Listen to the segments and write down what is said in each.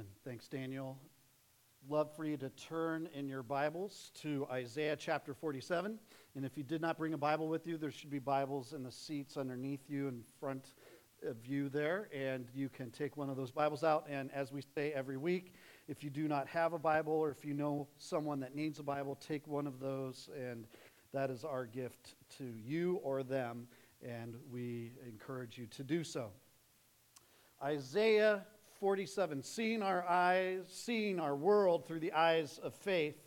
Amen. Thanks, Daniel. Love for you to turn in your Bibles to Isaiah chapter 47. And if you did not bring a Bible with you, there should be Bibles in the seats underneath you in front of you there. And you can take one of those Bibles out. And as we say every week, if you do not have a Bible or if you know someone that needs a Bible, take one of those. And that is our gift to you or them. And we encourage you to do so. Isaiah 47, seeing our eyes, seeing our world through the eyes of faith.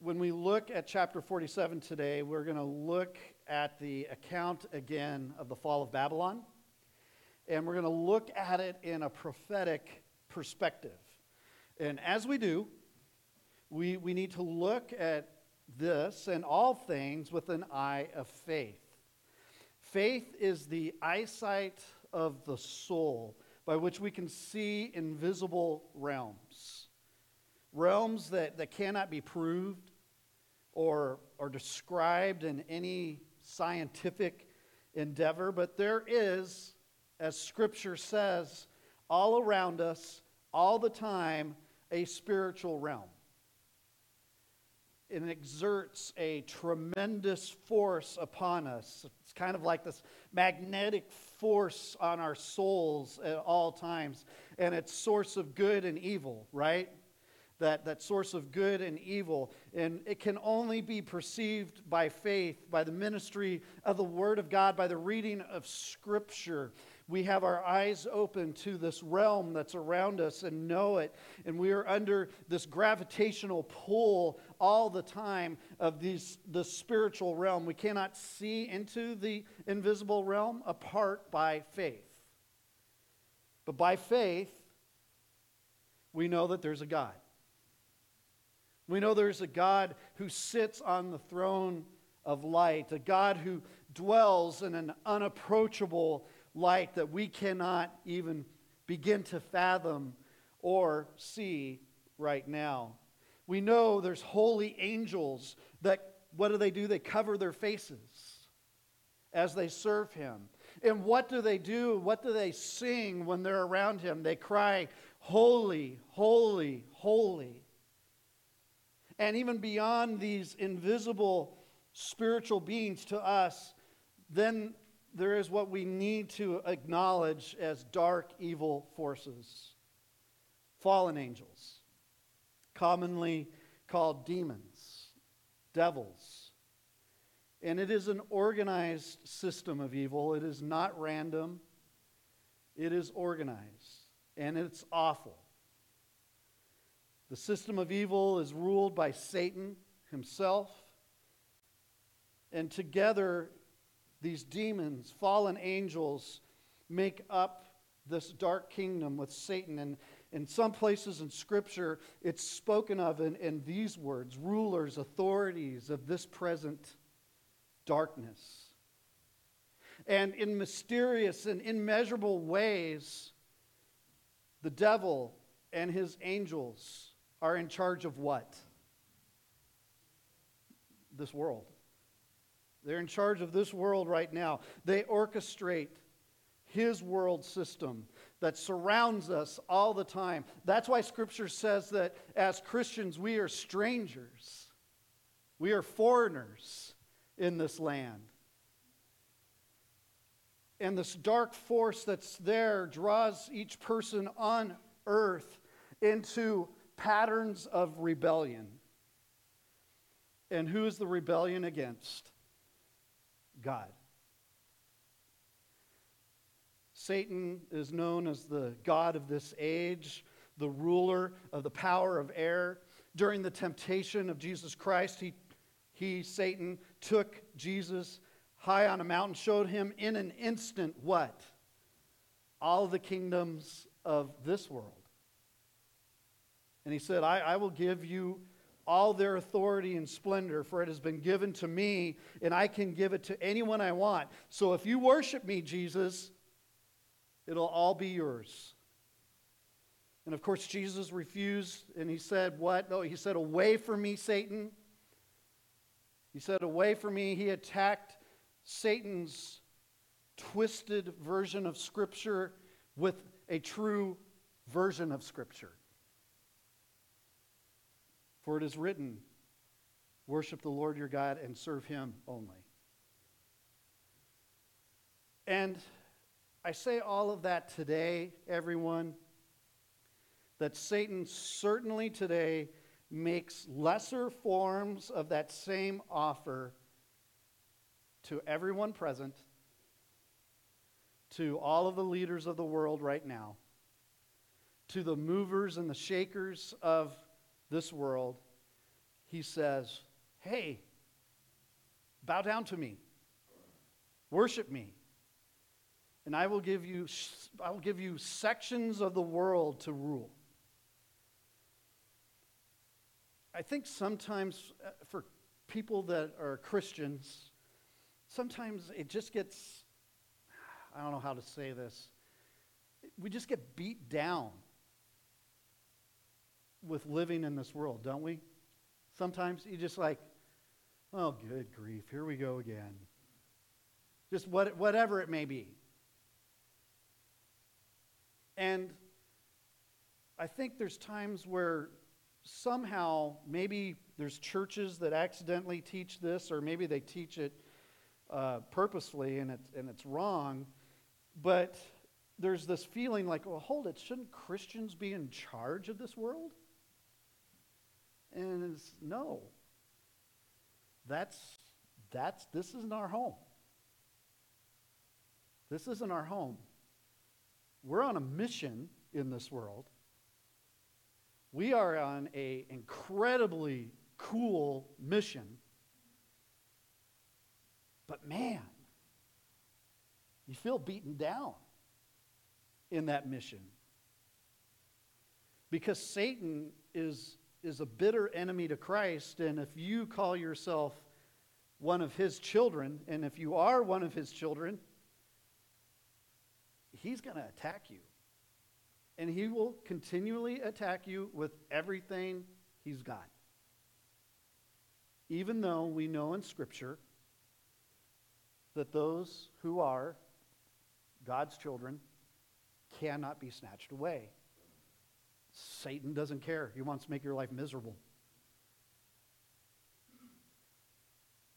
When we look at chapter 47 today, we're going to look at the account again of the fall of Babylon. And we're going to look at it in a prophetic perspective. And as we do, we, we need to look at this and all things with an eye of faith. Faith is the eyesight of the soul by which we can see invisible realms. Realms that, that cannot be proved or, or described in any scientific endeavor, but there is, as Scripture says, all around us, all the time, a spiritual realm it exerts a tremendous force upon us. It's kind of like this magnetic force on our souls at all times. And it's source of good and evil, right? That, that source of good and evil. And it can only be perceived by faith, by the ministry of the Word of God, by the reading of Scripture we have our eyes open to this realm that's around us and know it. And we are under this gravitational pull all the time of these, the spiritual realm. We cannot see into the invisible realm apart by faith. But by faith, we know that there's a God. We know there's a God who sits on the throne of light, a God who dwells in an unapproachable light that we cannot even begin to fathom or see right now. We know there's holy angels that, what do they do? They cover their faces as they serve him. And what do they do? What do they sing when they're around him? They cry, Holy, holy, holy. And even beyond these invisible spiritual beings to us, then there is what we need to acknowledge as dark, evil forces fallen angels, commonly called demons, devils. And it is an organized system of evil. It is not random, it is organized, and it's awful. The system of evil is ruled by Satan himself. And together, these demons, fallen angels, make up this dark kingdom with Satan. And in some places in Scripture, it's spoken of in, in these words rulers, authorities of this present darkness. And in mysterious and immeasurable ways, the devil and his angels are in charge of what? This world. They're in charge of this world right now. They orchestrate his world system that surrounds us all the time. That's why Scripture says that as Christians, we are strangers, we are foreigners in this land. And this dark force that's there draws each person on earth into patterns of rebellion. And who is the rebellion against? God. Satan is known as the God of this age, the ruler of the power of air. During the temptation of Jesus Christ, he, he, Satan, took Jesus high on a mountain, showed him in an instant what? All the kingdoms of this world. And he said, I, I will give you all their authority and splendor, for it has been given to me, and I can give it to anyone I want. So if you worship me, Jesus, it'll all be yours. And of course, Jesus refused, and he said, What? No, he said, Away from me, Satan. He said, Away from me. He attacked Satan's twisted version of Scripture with a true version of Scripture. For it is written, Worship the Lord your God and serve him only. And I say all of that today, everyone, that Satan certainly today makes lesser forms of that same offer to everyone present, to all of the leaders of the world right now, to the movers and the shakers of this world. He says, Hey, bow down to me, worship me, and I will give you, I will give you sections of the world to rule. I think sometimes uh, for people that are Christians, sometimes it just gets, I don't know how to say this, we just get beat down with living in this world, don't we? Sometimes you just like, oh, good grief, here we go again. Just what, whatever it may be. And I think there's times where somehow maybe there's churches that accidentally teach this, or maybe they teach it uh, purposefully and, it, and it's wrong. But there's this feeling like, well, hold it, shouldn't Christians be in charge of this world? And it's no. That's, that's, this isn't our home. This isn't our home. We're on a mission in this world. We are on an incredibly cool mission. But man, you feel beaten down in that mission. Because Satan is, is a bitter enemy to Christ, and if you call yourself one of his children, and if you are one of his children, he's going to attack you. And he will continually attack you with everything he's got. Even though we know in Scripture that those who are God's children cannot be snatched away. Satan doesn't care. He wants to make your life miserable.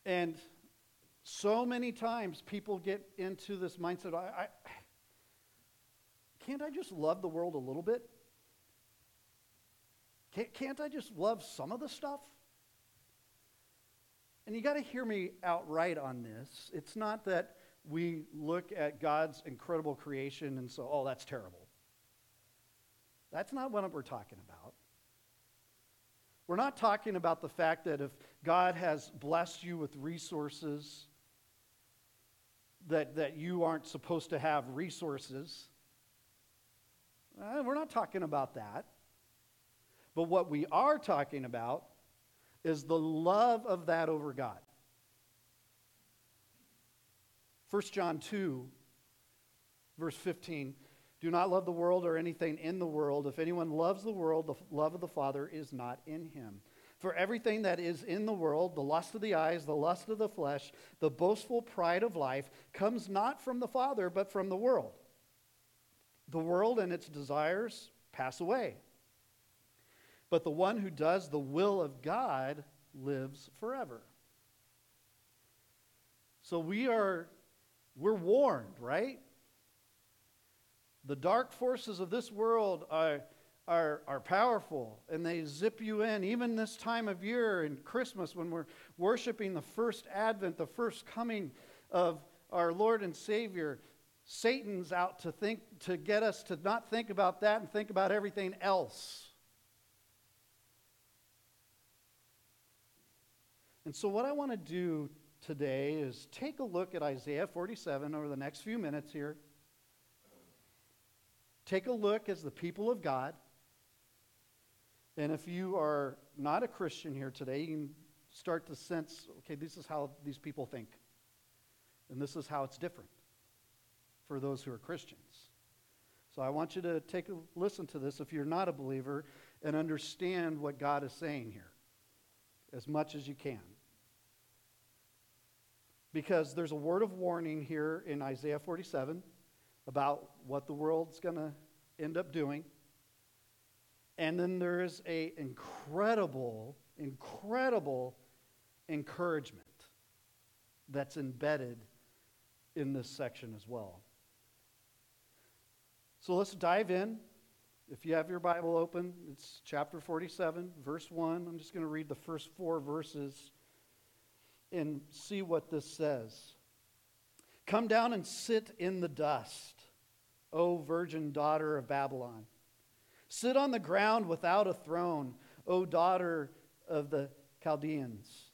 And so many times people get into this mindset I, I, can't I just love the world a little bit? Can't, can't I just love some of the stuff? And you got to hear me outright on this. It's not that we look at God's incredible creation and so, oh, that's terrible. That's not what we're talking about. We're not talking about the fact that if God has blessed you with resources, that, that you aren't supposed to have resources. Uh, we're not talking about that. But what we are talking about is the love of that over God. 1 John 2, verse 15 Do not love the world or anything in the world. If anyone loves the world, the love of the Father is not in him. For everything that is in the world, the lust of the eyes, the lust of the flesh, the boastful pride of life, comes not from the Father, but from the world. The world and its desires pass away. But the one who does the will of God lives forever. So we are we're warned, right? The dark forces of this world are, are, are powerful and they zip you in. Even this time of year in Christmas, when we're worshiping the first advent, the first coming of our Lord and Savior, Satan's out to think to get us to not think about that and think about everything else. And so what I want to do today is take a look at Isaiah 47 over the next few minutes here. Take a look as the people of God. And if you are not a Christian here today, you can start to sense okay, this is how these people think. And this is how it's different for those who are Christians. So I want you to take a listen to this if you're not a believer and understand what God is saying here as much as you can. Because there's a word of warning here in Isaiah 47 about what the world's going to end up doing. And then there is a incredible, incredible encouragement that's embedded in this section as well. So let's dive in. If you have your Bible open, it's chapter 47, verse 1. I'm just going to read the first four verses and see what this says. Come down and sit in the dust, O virgin daughter of Babylon. Sit on the ground without a throne, O daughter of the Chaldeans.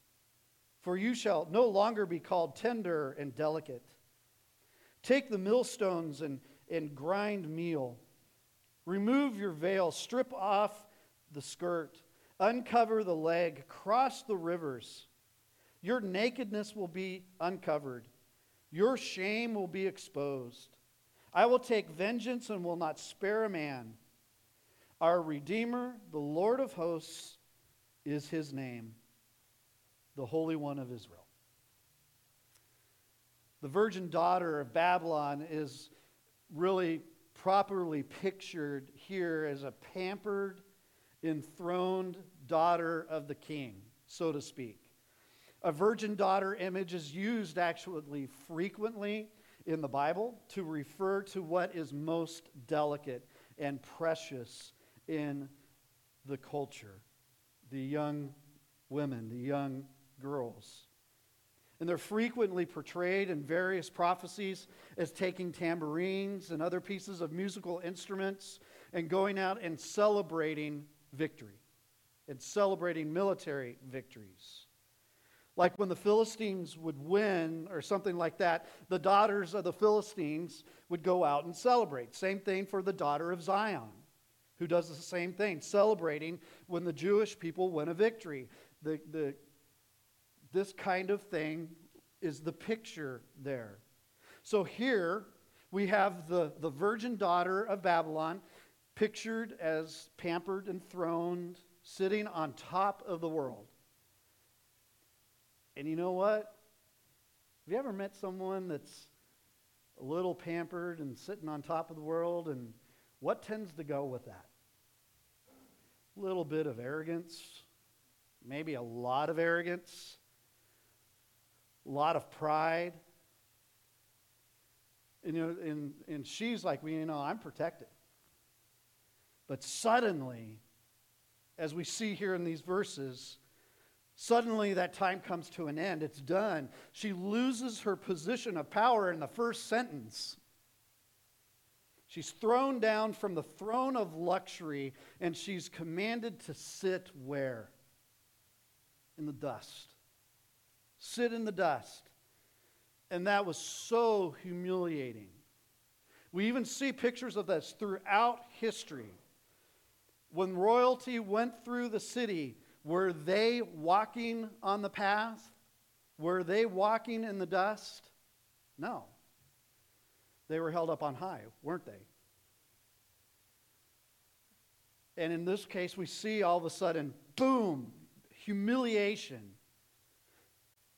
For you shall no longer be called tender and delicate. Take the millstones and, and grind meal. Remove your veil, strip off the skirt, uncover the leg, cross the rivers. Your nakedness will be uncovered, your shame will be exposed. I will take vengeance and will not spare a man. Our Redeemer, the Lord of hosts, is his name, the Holy One of Israel. The virgin daughter of Babylon is really properly pictured here as a pampered, enthroned daughter of the king, so to speak. A virgin daughter image is used actually frequently in the Bible to refer to what is most delicate and precious in the culture the young women, the young girls. And they're frequently portrayed in various prophecies as taking tambourines and other pieces of musical instruments and going out and celebrating victory and celebrating military victories. Like when the Philistines would win or something like that, the daughters of the Philistines would go out and celebrate. Same thing for the daughter of Zion, who does the same thing, celebrating when the Jewish people win a victory. The, the this kind of thing is the picture there. So here we have the, the virgin daughter of Babylon pictured as pampered and throned, sitting on top of the world. And you know what? Have you ever met someone that's a little pampered and sitting on top of the world? And what tends to go with that? A little bit of arrogance, maybe a lot of arrogance a lot of pride. And, you know, and, and she's like, well, you know, I'm protected. But suddenly, as we see here in these verses, suddenly that time comes to an end. It's done. She loses her position of power in the first sentence. She's thrown down from the throne of luxury and she's commanded to sit where? In the dust sit in the dust. And that was so humiliating. We even see pictures of this throughout history. When royalty went through the city, were they walking on the path? Were they walking in the dust? No. They were held up on high, weren't they? And in this case, we see all of a sudden, boom, humiliation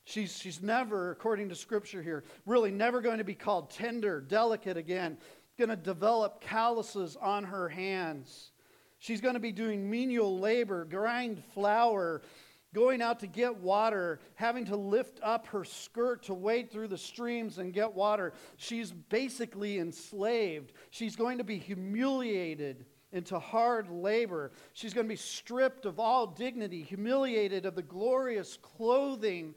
She's, she's never, according to scripture here, really never going to be called tender, delicate again. Going to develop calluses on her hands. She's going to be doing menial labor, grind flour, going out to get water, having to lift up her skirt to wade through the streams and get water. She's basically enslaved. She's going to be humiliated into hard labor. She's going to be stripped of all dignity, humiliated of the glorious clothing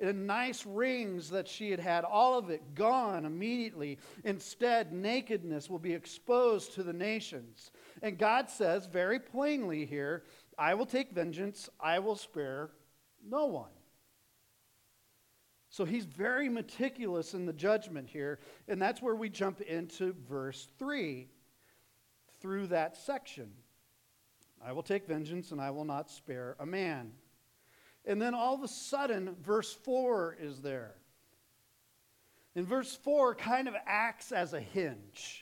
and nice rings that she had had, all of it gone immediately. Instead, nakedness will be exposed to the nations. And God says very plainly here, I will take vengeance, I will spare no one. So he's very meticulous in the judgment here, and that's where we jump into verse 3 through that section. I will take vengeance and I will not spare a man. And then all of a sudden, verse 4 is there. And verse 4 kind of acts as a hinge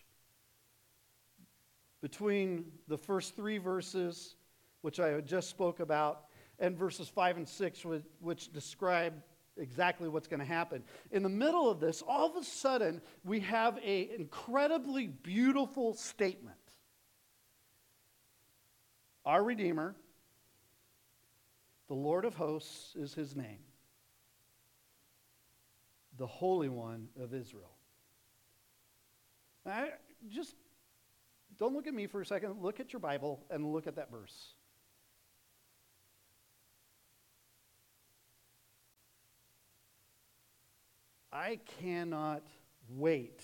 between the first three verses, which I just spoke about, and verses 5 and 6, which describe exactly what's going to happen. In the middle of this, all of a sudden, we have an incredibly beautiful statement. our Redeemer, the Lord of hosts is his name, the Holy One of Israel. I just don't look at me for a second. Look at your Bible and look at that verse. I cannot wait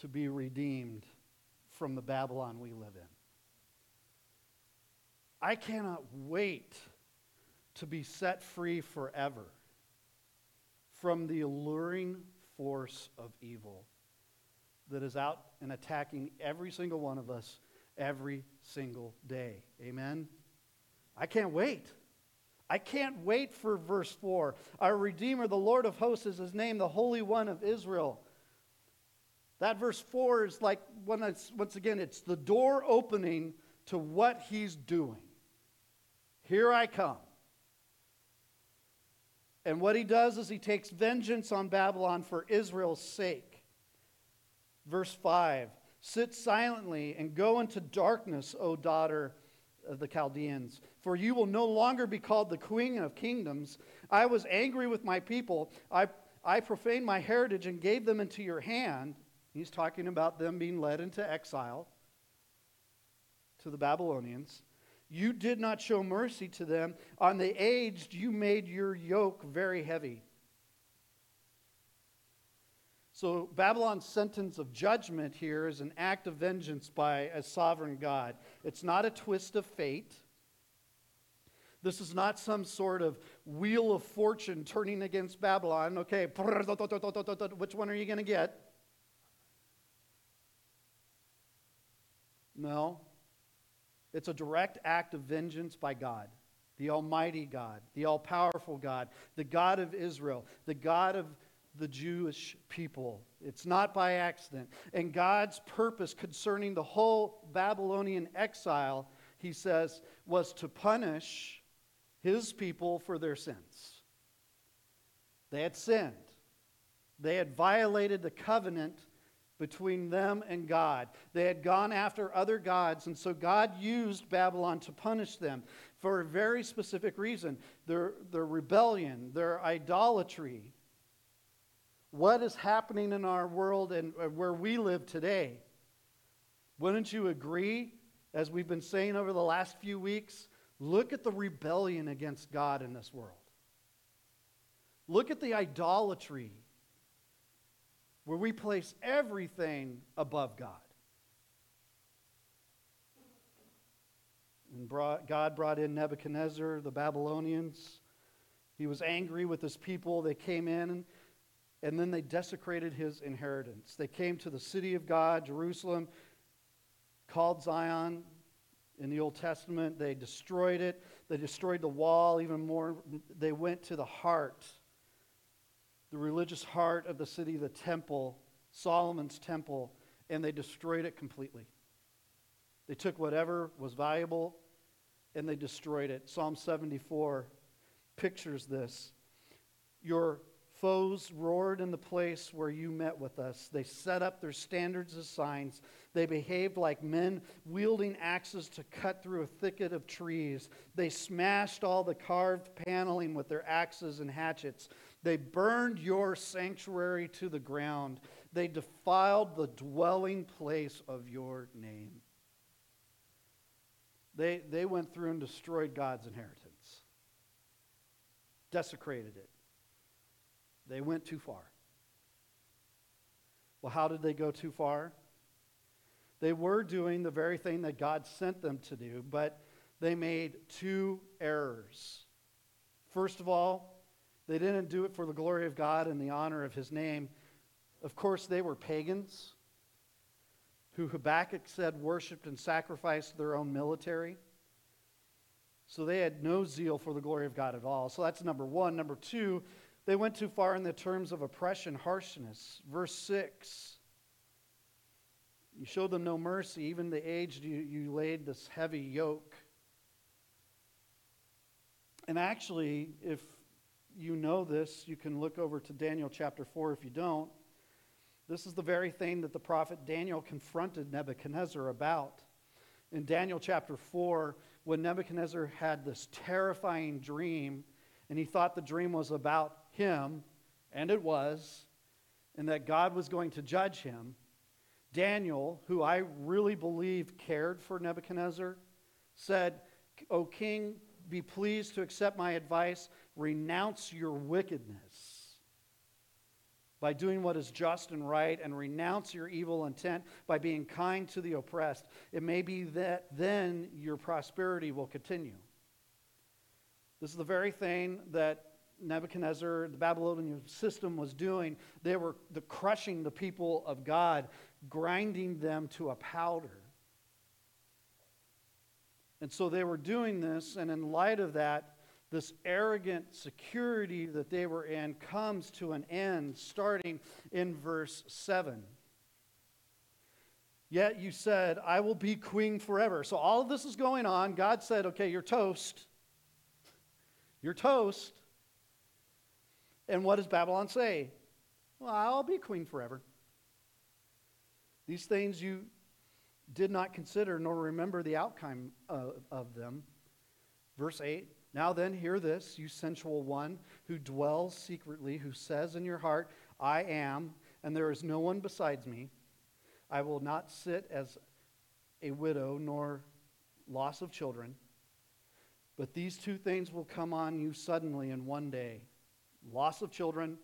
to be redeemed from the Babylon we live in. I cannot wait to be set free forever from the alluring force of evil that is out and attacking every single one of us every single day. Amen? I can't wait. I can't wait for verse 4. Our Redeemer, the Lord of hosts, is his name, the Holy One of Israel. That verse 4 is like, once again, it's the door opening to what he's doing. Here I come. And what he does is he takes vengeance on Babylon for Israel's sake. Verse 5 Sit silently and go into darkness, O daughter of the Chaldeans, for you will no longer be called the queen of kingdoms. I was angry with my people. I, I profaned my heritage and gave them into your hand. He's talking about them being led into exile to the Babylonians. You did not show mercy to them. On the aged, you made your yoke very heavy. So, Babylon's sentence of judgment here is an act of vengeance by a sovereign God. It's not a twist of fate. This is not some sort of wheel of fortune turning against Babylon. Okay, which one are you going to get? No. It's a direct act of vengeance by God, the Almighty God, the all powerful God, the God of Israel, the God of the Jewish people. It's not by accident. And God's purpose concerning the whole Babylonian exile, he says, was to punish his people for their sins. They had sinned, they had violated the covenant between them and God. They had gone after other gods, and so God used Babylon to punish them for a very specific reason their, their rebellion, their idolatry. What is happening in our world and uh, where we live today? Wouldn't you agree, as we've been saying over the last few weeks? Look at the rebellion against God in this world. Look at the idolatry where we place everything above God. And brought, God brought in Nebuchadnezzar, the Babylonians. He was angry with his people. They came in and then they desecrated his inheritance. They came to the city of God, Jerusalem, called Zion in the Old Testament. They destroyed it. They destroyed the wall even more. They went to the heart the religious heart of the city, the temple, Solomon's temple, and they destroyed it completely. They took whatever was valuable and they destroyed it. Psalm 74 pictures this. Your foes roared in the place where you met with us. They set up their standards as signs. They behaved like men wielding axes to cut through a thicket of trees. They smashed all the carved paneling with their axes and hatchets. They burned your sanctuary to the ground. They defiled the dwelling place of your name. They, they went through and destroyed God's inheritance, desecrated it. They went too far. Well, how did they go too far? They were doing the very thing that God sent them to do, but they made two errors. First of all, they didn't do it for the glory of God and the honor of his name. Of course, they were pagans who Habakkuk said worshiped and sacrificed their own military. So they had no zeal for the glory of God at all. So that's number one. Number two, they went too far in the terms of oppression, harshness. Verse 6 You showed them no mercy, even the aged, you, you laid this heavy yoke. And actually, if you know this. You can look over to Daniel chapter 4 if you don't. This is the very thing that the prophet Daniel confronted Nebuchadnezzar about. in Daniel chapter 4 when Nebuchadnezzar had this terrifying dream and he thought the dream was about him, and it was, and that God was going to judge him. Daniel, who I really believe cared for Nebuchadnezzar, said, O king, be pleased to accept my advice, renounce your wickedness by doing what is just and right, and renounce your evil intent by being kind to the oppressed. It may be that then your prosperity will continue. This is the very thing that Nebuchadnezzar, the Babylonian system, was doing. They were the crushing the people of God, grinding them to a powder. And so they were doing this, and in light of that, this arrogant security that they were in comes to an end starting in verse 7. Yet you said, I will be queen forever. So all of this is going on. God said, okay, you're toast. You're toast. And what does Babylon say? Well, I'll be queen forever. These things you did not consider nor remember the outcome of, of them. Verse 8 now then, hear this, you sensual one who dwells secretly, who says in your heart, I am, and there is no one besides me. I will not sit as a widow, nor loss of children. But these two things will come on you suddenly in one day loss of children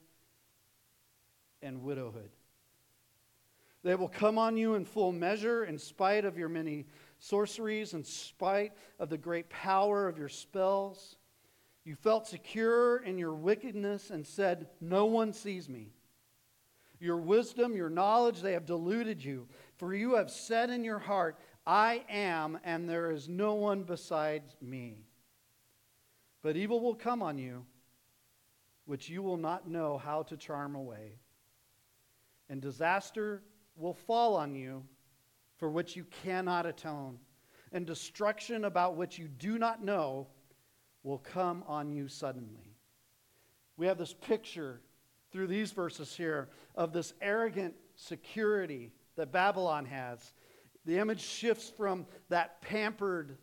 and widowhood. They will come on you in full measure, in spite of your many sorceries, in spite of the great power of your spells. You felt secure in your wickedness and said, No one sees me. Your wisdom, your knowledge, they have deluded you. For you have said in your heart, I am, and there is no one besides me. But evil will come on you, which you will not know how to charm away. And disaster will fall on you for which you cannot atone, and destruction about which you do not know will come on you suddenly. We have this picture through these verses here of this arrogant security that Babylon has. The image shifts from that pampered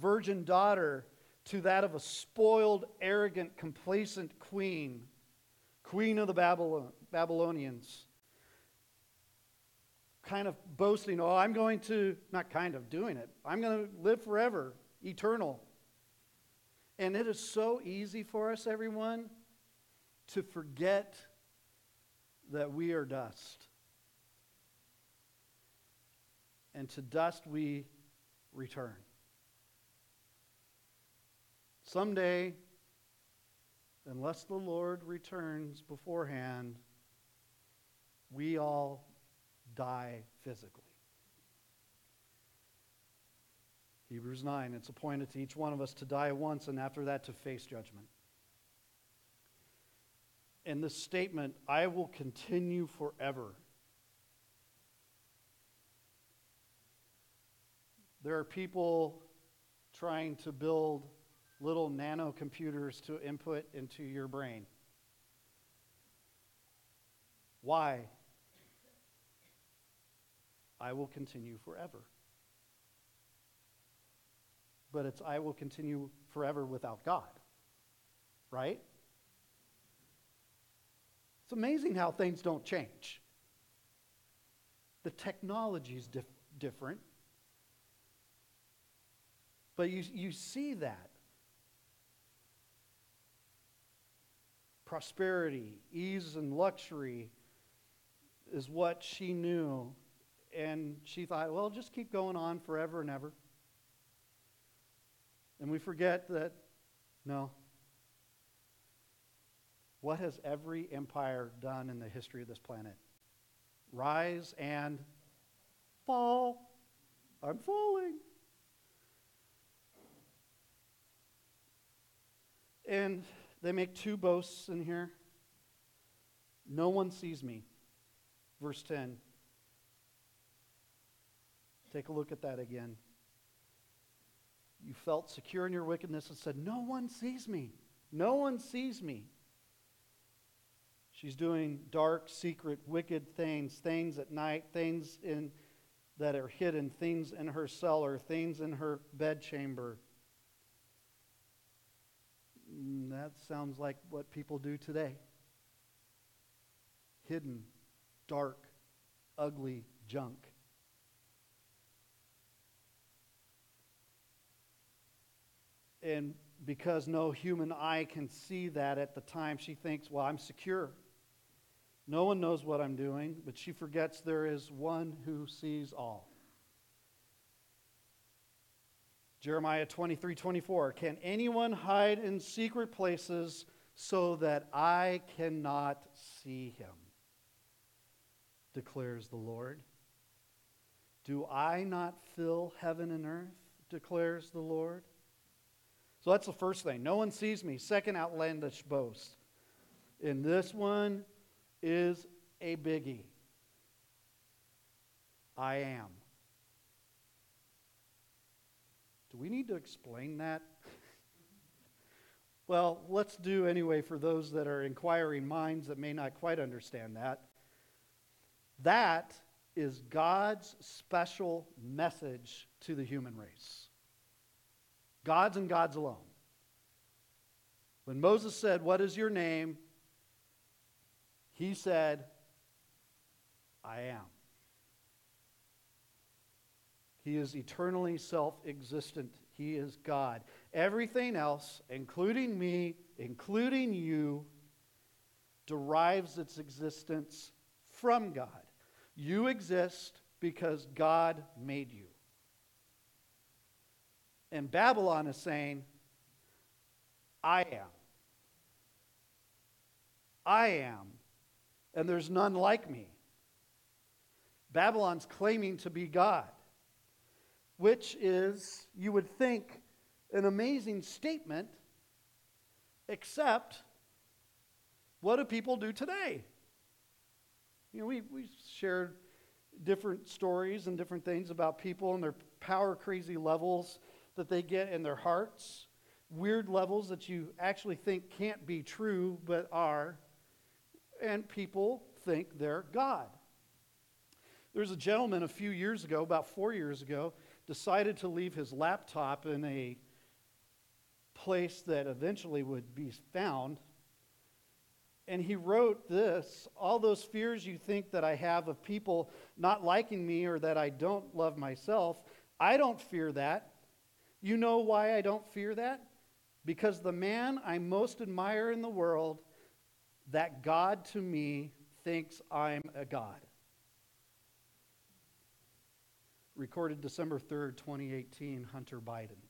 virgin daughter to that of a spoiled, arrogant, complacent queen, queen of the Babylon, Babylonians kind of boasting, oh, I'm going to, not kind of doing it, I'm going to live forever, eternal. And it is so easy for us, everyone, to forget that we are dust. And to dust we return. Someday, unless the Lord returns beforehand, we all die physically. Hebrews 9, it's appointed to each one of us to die once and after that to face judgment. In this statement, I will continue forever. There are people trying to build little nano computers to input into your brain. Why? I will continue forever. But it's I will continue forever without God. Right? It's amazing how things don't change. The technology is dif- different. But you, you see that. Prosperity, ease, and luxury is what she knew and she thought, well, just keep going on forever and ever. And we forget that, no. What has every empire done in the history of this planet? Rise and fall. I'm falling. And they make two boasts in here. No one sees me. Verse 10. Take a look at that again. You felt secure in your wickedness and said, No one sees me. No one sees me. She's doing dark, secret, wicked things, things at night, things in that are hidden, things in her cellar, things in her bedchamber. Mm, that sounds like what people do today. Hidden, dark, ugly junk. And because no human eye can see that at the time, she thinks, well, I'm secure. No one knows what I'm doing, but she forgets there is one who sees all. Jeremiah 23 24. Can anyone hide in secret places so that I cannot see him? Declares the Lord. Do I not fill heaven and earth? Declares the Lord. So that's the first thing. No one sees me. Second outlandish boast. And this one is a biggie. I am. Do we need to explain that? well, let's do anyway for those that are inquiring minds that may not quite understand that. That is God's special message to the human race. God's and God's alone. When Moses said, What is your name? He said, I am. He is eternally self existent. He is God. Everything else, including me, including you, derives its existence from God. You exist because God made you. And Babylon is saying, I am. I am, and there's none like me. Babylon's claiming to be God, which is, you would think, an amazing statement, except what do people do today? You know, we, we shared different stories and different things about people and their power crazy levels that they get in their hearts, weird levels that you actually think can't be true but are, and people think they're God. There's a gentleman a few years ago, about four years ago, decided to leave his laptop in a place that eventually would be found. And he wrote this All those fears you think that I have of people not liking me or that I don't love myself, I don't fear that. You know why I don't fear that? Because the man I most admire in the world, that God to me thinks I'm a God. Recorded December 3rd, 2018, Hunter Biden.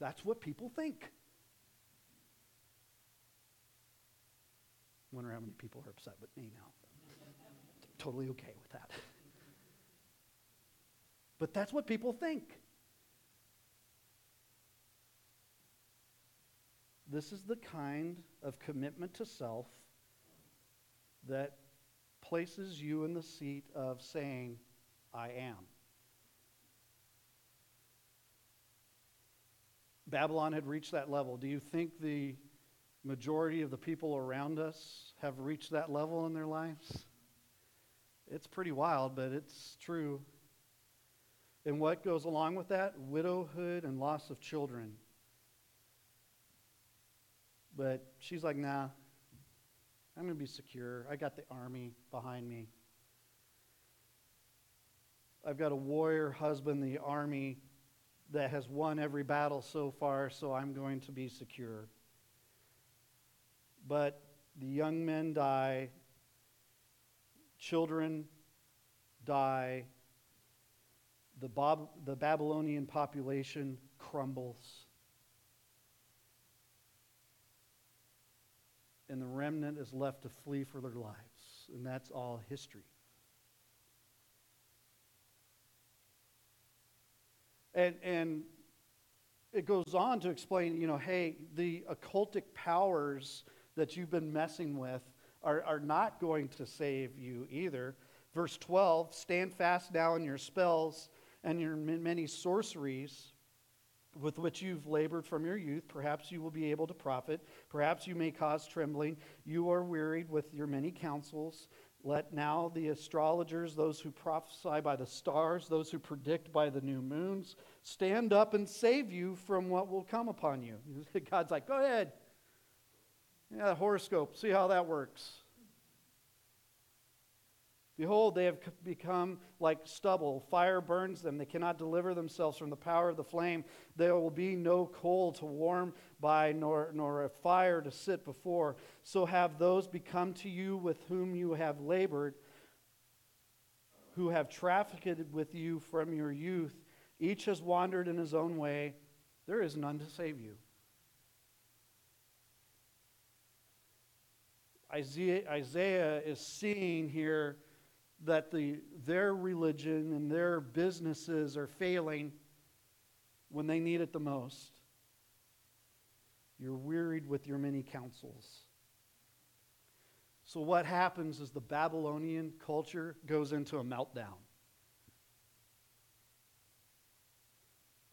That's what people think. I Wonder how many people are upset with me now. totally okay with that. But that's what people think. This is the kind of commitment to self that places you in the seat of saying, I am. Babylon had reached that level. Do you think the majority of the people around us have reached that level in their lives? It's pretty wild, but it's true. And what goes along with that? Widowhood and loss of children. But she's like, nah, I'm going to be secure. I got the army behind me. I've got a warrior husband, the army, that has won every battle so far, so I'm going to be secure. But the young men die, children die, the, Bob, the Babylonian population crumbles. And the remnant is left to flee for their lives. And that's all history. And, and it goes on to explain, you know, hey, the occultic powers that you've been messing with are, are not going to save you either. Verse 12 stand fast now in your spells and your many sorceries. With which you've labored from your youth. Perhaps you will be able to profit. Perhaps you may cause trembling. You are wearied with your many counsels. Let now the astrologers, those who prophesy by the stars, those who predict by the new moons, stand up and save you from what will come upon you. God's like, go ahead. Yeah, horoscope, see how that works. Behold, they have become like stubble. Fire burns them. They cannot deliver themselves from the power of the flame. There will be no coal to warm by, nor, nor a fire to sit before. So have those become to you with whom you have labored, who have trafficked with you from your youth. Each has wandered in his own way. There is none to save you. Isaiah, Isaiah is seeing here that the, their religion and their businesses are failing when they need it the most. You're wearied with your many counsels. So, what happens is the Babylonian culture goes into a meltdown.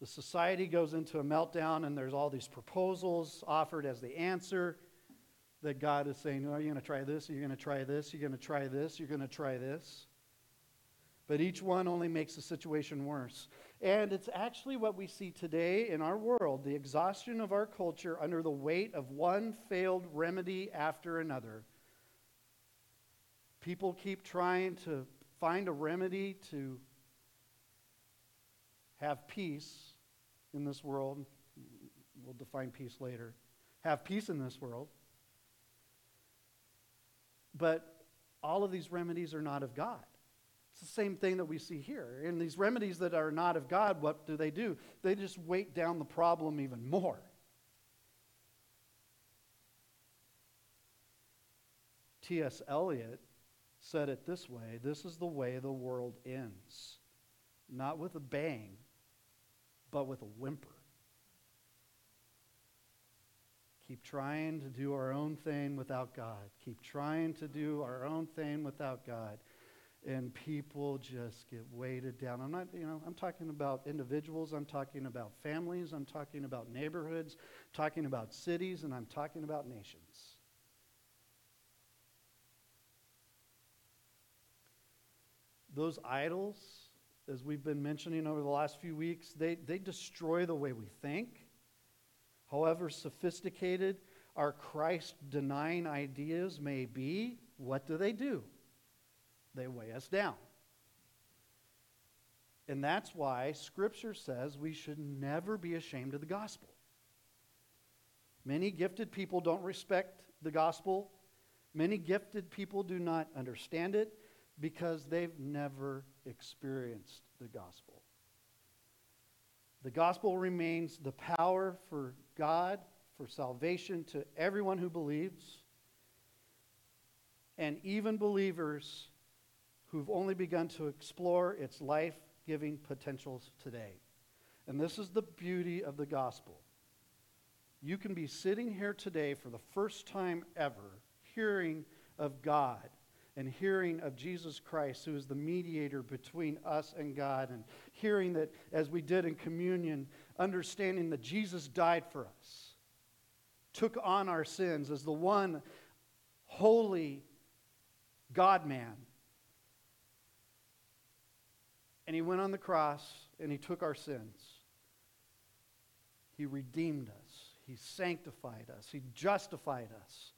The society goes into a meltdown, and there's all these proposals offered as the answer that God is saying, oh, you're going to try this, Are you're going to try this, you're going to try this, you're going to try this. But each one only makes the situation worse. And it's actually what we see today in our world the exhaustion of our culture under the weight of one failed remedy after another. People keep trying to find a remedy to have peace in this world. We'll define peace later. Have peace in this world. But all of these remedies are not of God. It's the same thing that we see here. In these remedies that are not of God, what do they do? They just weight down the problem even more. T.S. Eliot said it this way this is the way the world ends. Not with a bang, but with a whimper. Keep trying to do our own thing without God. Keep trying to do our own thing without God. And people just get weighted down. I'm not, you know, I'm talking about individuals, I'm talking about families, I'm talking about neighborhoods, talking about cities, and I'm talking about nations. Those idols, as we've been mentioning over the last few weeks, they, they destroy the way we think however sophisticated our Christ denying ideas may be, what do they do? They weigh us down. And that's why Scripture says we should never be ashamed of the gospel. Many gifted people don't respect the gospel. Many gifted people do not understand it because they've never experienced the gospel. The gospel remains the power for God, for salvation to everyone who believes, and even believers who've only begun to explore its life giving potentials today. And this is the beauty of the gospel. You can be sitting here today for the first time ever hearing of God and hearing of Jesus Christ, who is the mediator between us and God, and hearing that, as we did in communion, understanding that Jesus died for us, took on our sins as the one holy God man. And he went on the cross and he took our sins. He redeemed us, he sanctified us, he justified us.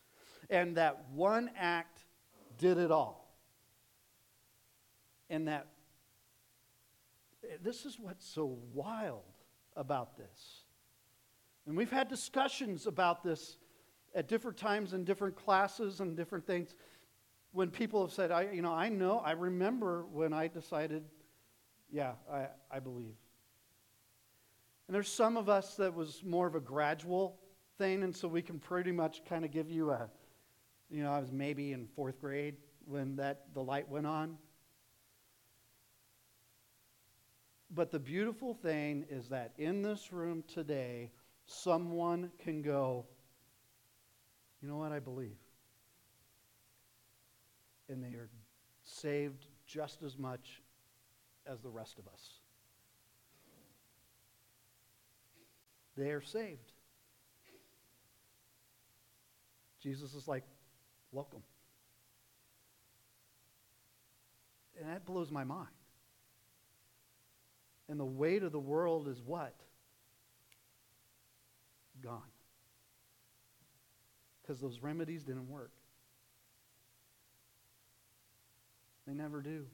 And that one act did it all. And that this is what's so wild about this. And we've had discussions about this at different times in different classes and different things when people have said, I, you know, I know, I remember when I decided, yeah, I, I believe. And there's some of us that was more of a gradual thing, and so we can pretty much kind of give you a, you know, I was maybe in fourth grade when that the light went on. But the beautiful thing is that in this room today, someone can go, you know what, I believe. And they are saved just as much as the rest of us. they are saved. Jesus is like, welcome. And that blows my mind. And the weight of the world is what? Gone. Because those remedies didn't work. They never do.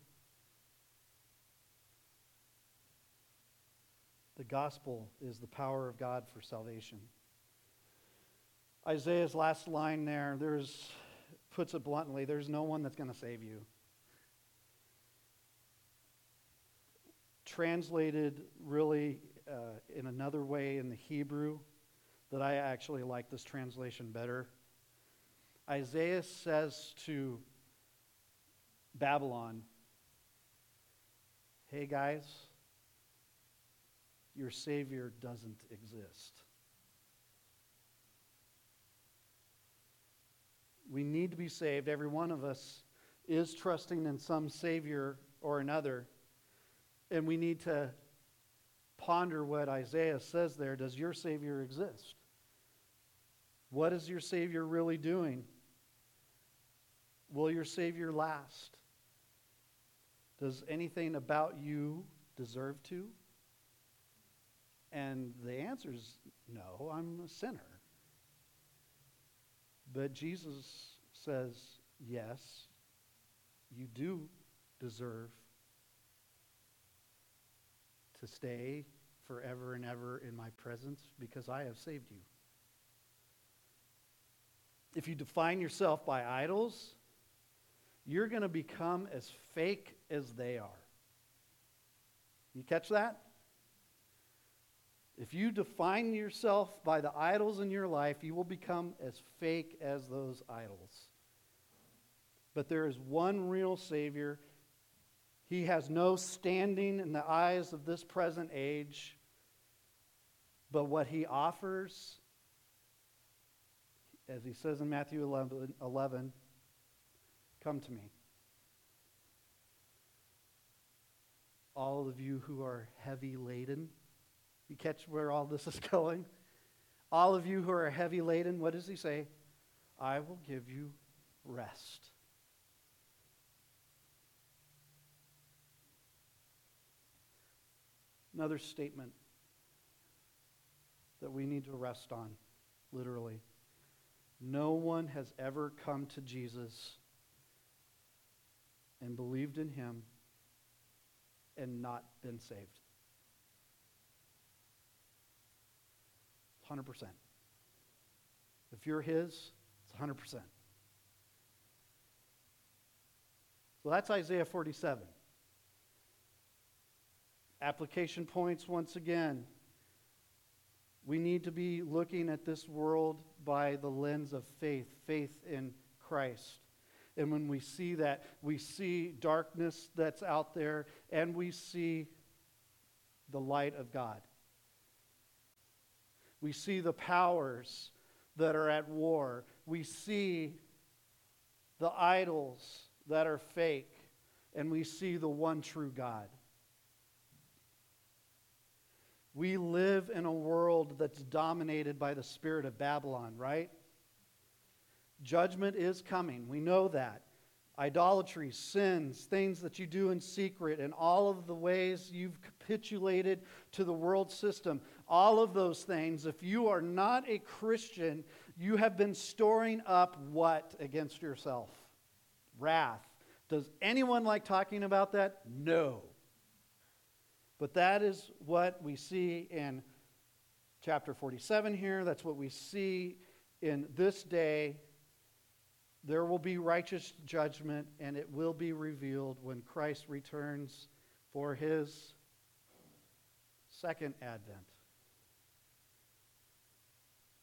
The gospel is the power of God for salvation. Isaiah's last line there, there's puts it bluntly, there's no one that's going to save you. Translated really uh, in another way in the Hebrew, that I actually like this translation better. Isaiah says to Babylon, Hey guys, your Savior doesn't exist. We need to be saved. Every one of us is trusting in some Savior or another. And we need to ponder what Isaiah says there. Does your Savior exist? What is your Savior really doing? Will your Savior last? Does anything about you deserve to? And the answer is no, I'm a sinner. But Jesus says, yes, you do deserve to stay forever and ever in my presence because I have saved you. If you define yourself by idols, you're going to become as fake as they are. You catch that? If you define yourself by the idols in your life, you will become as fake as those idols. But there is one real Savior. He has no standing in the eyes of this present age. But what he offers, as he says in Matthew 11, 11 come to me. All of you who are heavy laden, you catch where all this is going? All of you who are heavy laden, what does he say? I will give you rest. Another statement that we need to rest on, literally. No one has ever come to Jesus and believed in him and not been saved. 100%. If you're His, it's 100%. So that's Isaiah 47. Application points once again. We need to be looking at this world by the lens of faith, faith in Christ. And when we see that, we see darkness that's out there and we see the light of God. We see the powers that are at war. We see the idols that are fake. And we see the one true God. We live in a world that's dominated by the spirit of Babylon, right? Judgment is coming. We know that idolatry, sins, things that you do in secret, and all of the ways you've capitulated to the world system, all of those things, if you are not a Christian, you have been storing up what against yourself? Wrath. Does anyone like talking about that? No. But that is what we see in chapter 47 here. That's what we see in this day there will be righteous judgment, and it will be revealed when Christ returns for his second advent.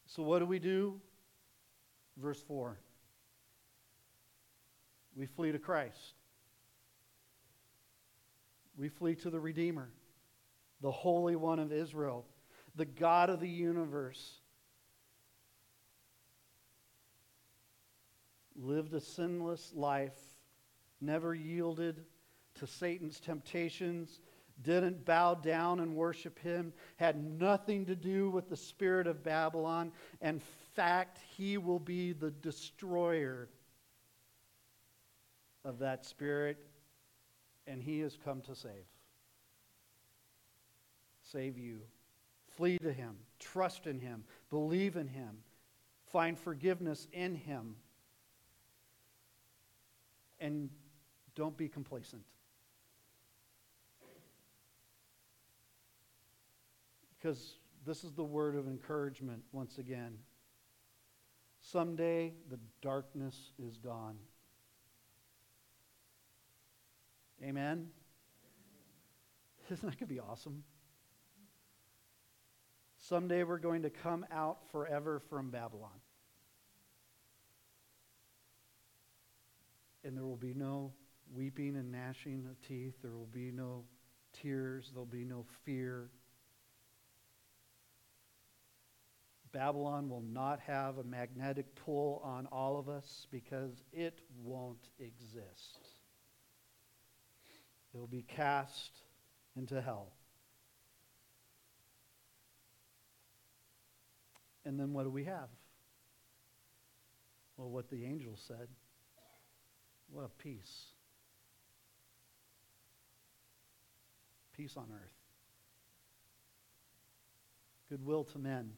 So, what do we do? Verse 4 we flee to Christ. We flee to the Redeemer, the Holy One of Israel, the God of the universe lived a sinless life, never yielded to Satan's temptations, didn't bow down and worship him, had nothing to do with the spirit of Babylon. In fact, he will be the destroyer of that spirit, and he has come to save. Save you. Flee to him, trust in him, believe in him, find forgiveness in him, and don't be complacent. Because this is the word of encouragement once again. Someday the darkness is gone. Amen? Isn't that going to be awesome? Someday we're going to come out forever from Babylon. And there will be no weeping and gnashing of teeth. There will be no tears. There'll be no fear. Babylon will not have a magnetic pull on all of us because it won't exist. It will be cast into hell. And then what do we have? Well, what the angel said. What a peace. Peace on earth. Goodwill to men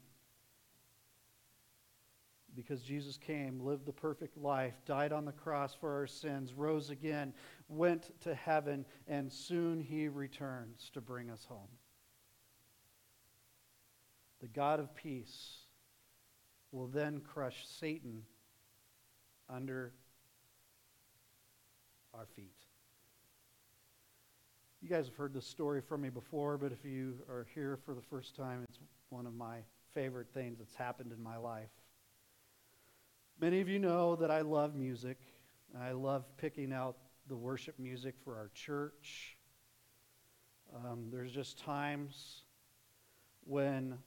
because Jesus came, lived the perfect life, died on the cross for our sins, rose again, went to heaven, and soon he returns to bring us home. The God of peace will then crush Satan under our feet. You guys have heard this story from me before, but if you are here for the first time, it's one of my favorite things that's happened in my life. Many of you know that I love music. I love picking out the worship music for our church. Um, there's just times when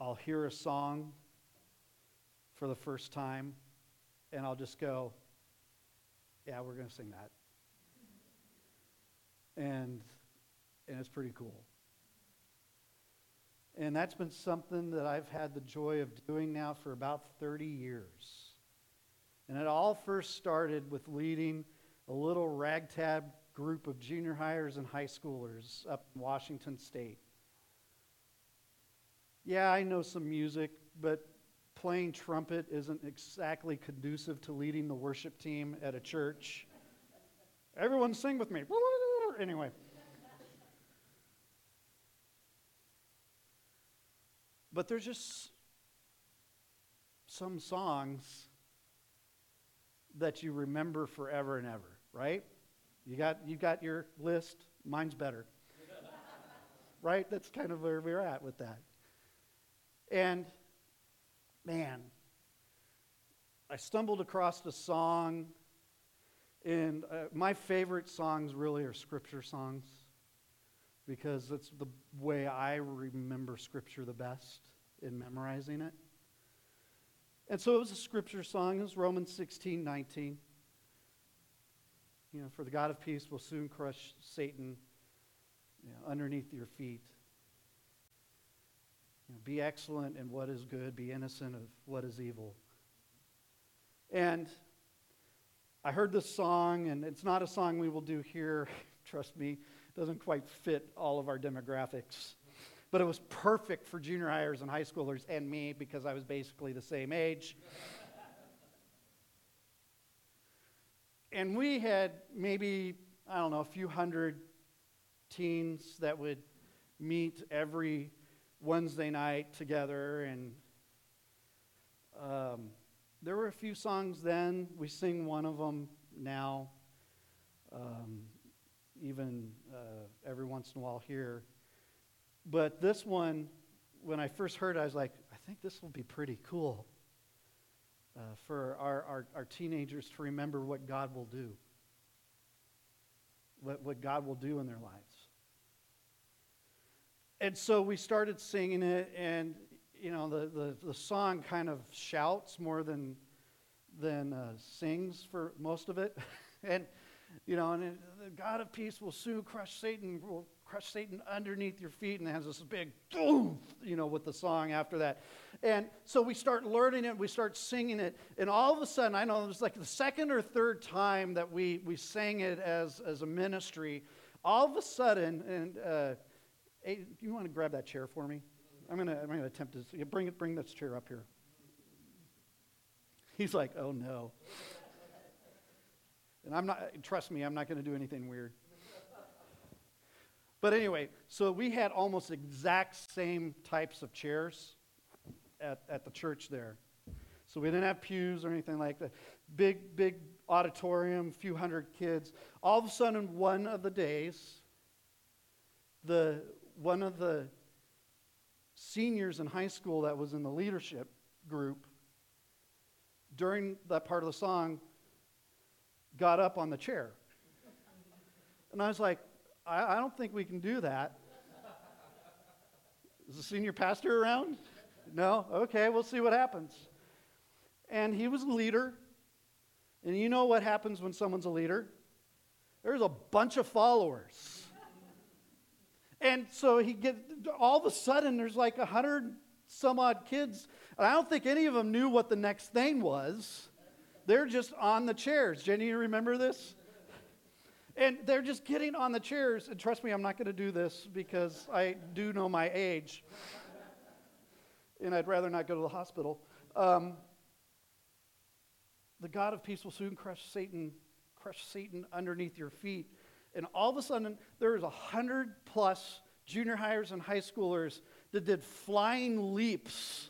I'll hear a song for the first time and I'll just go, yeah, we're going to sing that. And, and it's pretty cool. And that's been something that I've had the joy of doing now for about 30 years. And it all first started with leading a little ragtag group of junior hires and high schoolers up in Washington State. Yeah, I know some music, but playing trumpet isn't exactly conducive to leading the worship team at a church. Everyone sing with me. Anyway. But there's just some songs that you remember forever and ever, right? You got, you got your list. Mine's better. right? That's kind of where we're at with that. And man, I stumbled across a song, and uh, my favorite songs really are scripture songs because it's the way I remember Scripture the best in memorizing it. And so it was a Scripture song. It was Romans 16, 19. You know, for the God of peace will soon crush Satan you know, underneath your feet. You know, be excellent in what is good, be innocent of what is evil. And I heard this song, and it's not a song we will do here, trust me it doesn't quite fit all of our demographics. But it was perfect for junior hires and high schoolers and me because I was basically the same age. and we had maybe, I don't know, a few hundred teens that would meet every Wednesday night together. And um, there were a few songs then. We sing one of them now. Um, even uh, every once in a while here. But this one, when I first heard it, I was like, I think this will be pretty cool uh, for our, our, our, teenagers to remember what God will do, what, what God will do in their lives. And so we started singing it, and you know the, the, the song kind of shouts more than than uh, sings for most of it, and You know, and it, the God of peace will soon crush Satan, will crush Satan underneath your feet, and it has this big boom, you know, with the song after that. And so we start learning it, we start singing it, and all of a sudden, I know it was like the second or third time that we, we sang it as, as a ministry. All of a sudden, and uh, hey, do you want to grab that chair for me? I'm gonna, I'm gonna attempt to bring bring this chair up here. He's like, oh no. And I'm not, trust me, I'm not going to do anything weird. But anyway, so we had almost exact same types of chairs at, at the church there. So we didn't have pews or anything like that. Big, big auditorium, few hundred kids. All of a sudden, one of the days, the one of the seniors in high school that was in the leadership group during that part of the song got up on the chair. And I was like, I, I don't think we can do that. Is the senior pastor around? No? Okay, we'll see what happens. And he was a leader. And you know what happens when someone's a leader? There's a bunch of followers. And so he get all of a sudden there's like a hundred some odd kids. And I don't think any of them knew what the next thing was. They're just on the chairs. Jenny, you remember this? And they're just getting on the chairs. And trust me, I'm not going to do this because I do know my age. and I'd rather not go to the hospital. Um, the God of peace will soon crush Satan, crush Satan underneath your feet. And all of a sudden, there was a hundred plus junior hires and high schoolers that did flying leaps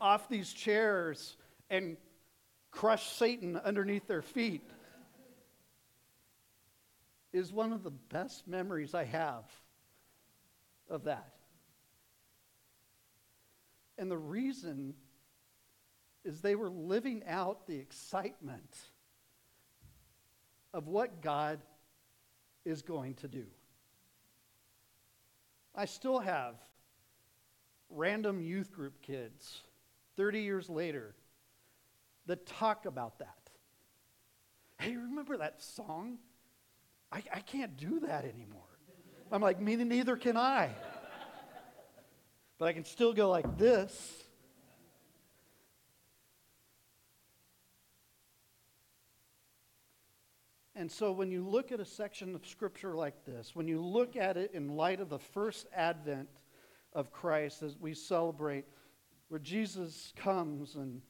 off these chairs and crushed Satan underneath their feet is one of the best memories I have of that. And the reason is they were living out the excitement of what God is going to do. I still have random youth group kids 30 years later that talk about that. Hey, remember that song? I, I can't do that anymore. I'm like, me neither can I. but I can still go like this. And so when you look at a section of scripture like this, when you look at it in light of the first advent of Christ as we celebrate, where Jesus comes and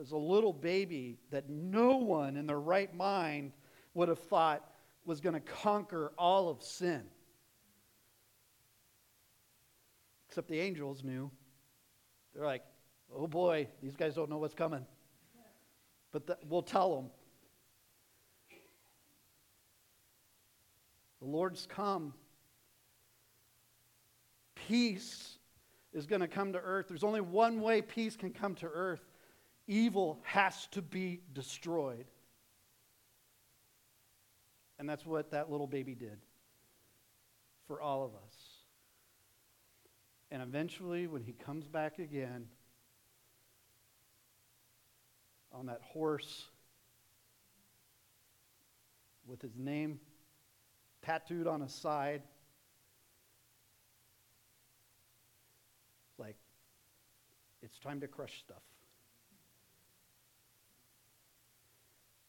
as a little baby that no one in their right mind would have thought was going to conquer all of sin. Except the angels knew. They're like, oh boy, these guys don't know what's coming. But the, we'll tell them. The Lord's come. Peace is going to come to earth. There's only one way peace can come to earth evil has to be destroyed. And that's what that little baby did for all of us. And eventually, when he comes back again on that horse with his name tattooed on his side. Like, it's time to crush stuff.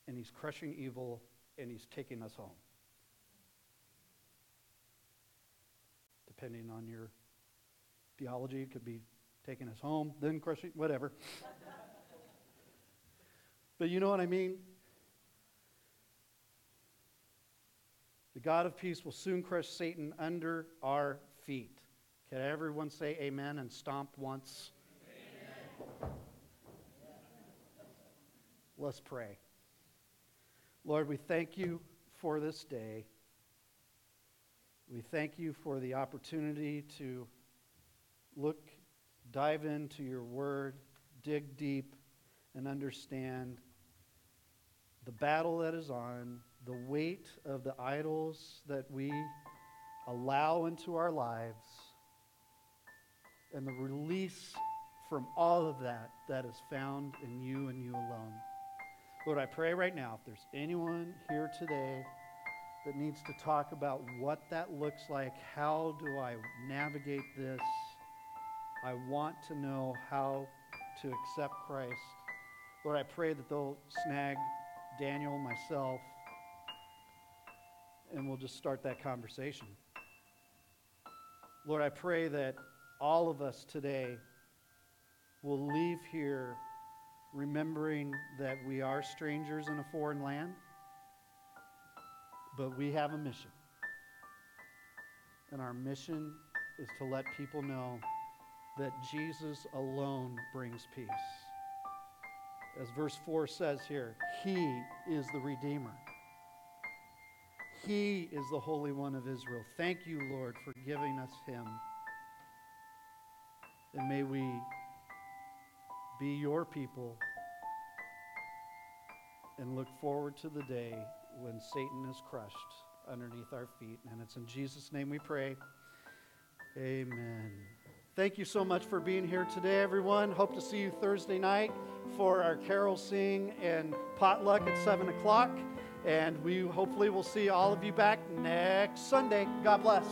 And he's crushing evil and he's taking us home. Depending on your theology, it could be taking us home, then crushing, whatever. but you know what I mean? The God of peace will soon crush Satan under our feet. Can everyone say amen and stomp once? Amen. Let's pray. Lord, we thank you for this day. We thank you for the opportunity to look, dive into your word, dig deep, and understand the battle that is on the weight of the idols that we allow into our lives and the release from all of that that is found in you and you alone. Lord, I pray right now if there's anyone here today that needs to talk about what that looks like, how do I navigate this? I want to know how to accept Christ. Lord, I pray that they'll snag Daniel, myself, and we'll just start that conversation. Lord, I pray that all of us today will leave here remembering that we are strangers in a foreign land, but we have a mission. And our mission is to let people know that Jesus alone brings peace. As verse 4 says here, He is the Redeemer. He is the Holy One of Israel. Thank you, Lord, for giving us Him. And may we be your people and look forward to the day when Satan is crushed underneath our feet. And it's in Jesus' name we pray. Amen. Thank you so much for being here today, everyone. Hope to see you Thursday night for our carol sing and potluck at 7 o'clock. And we hopefully will see all of you back next Sunday. God bless.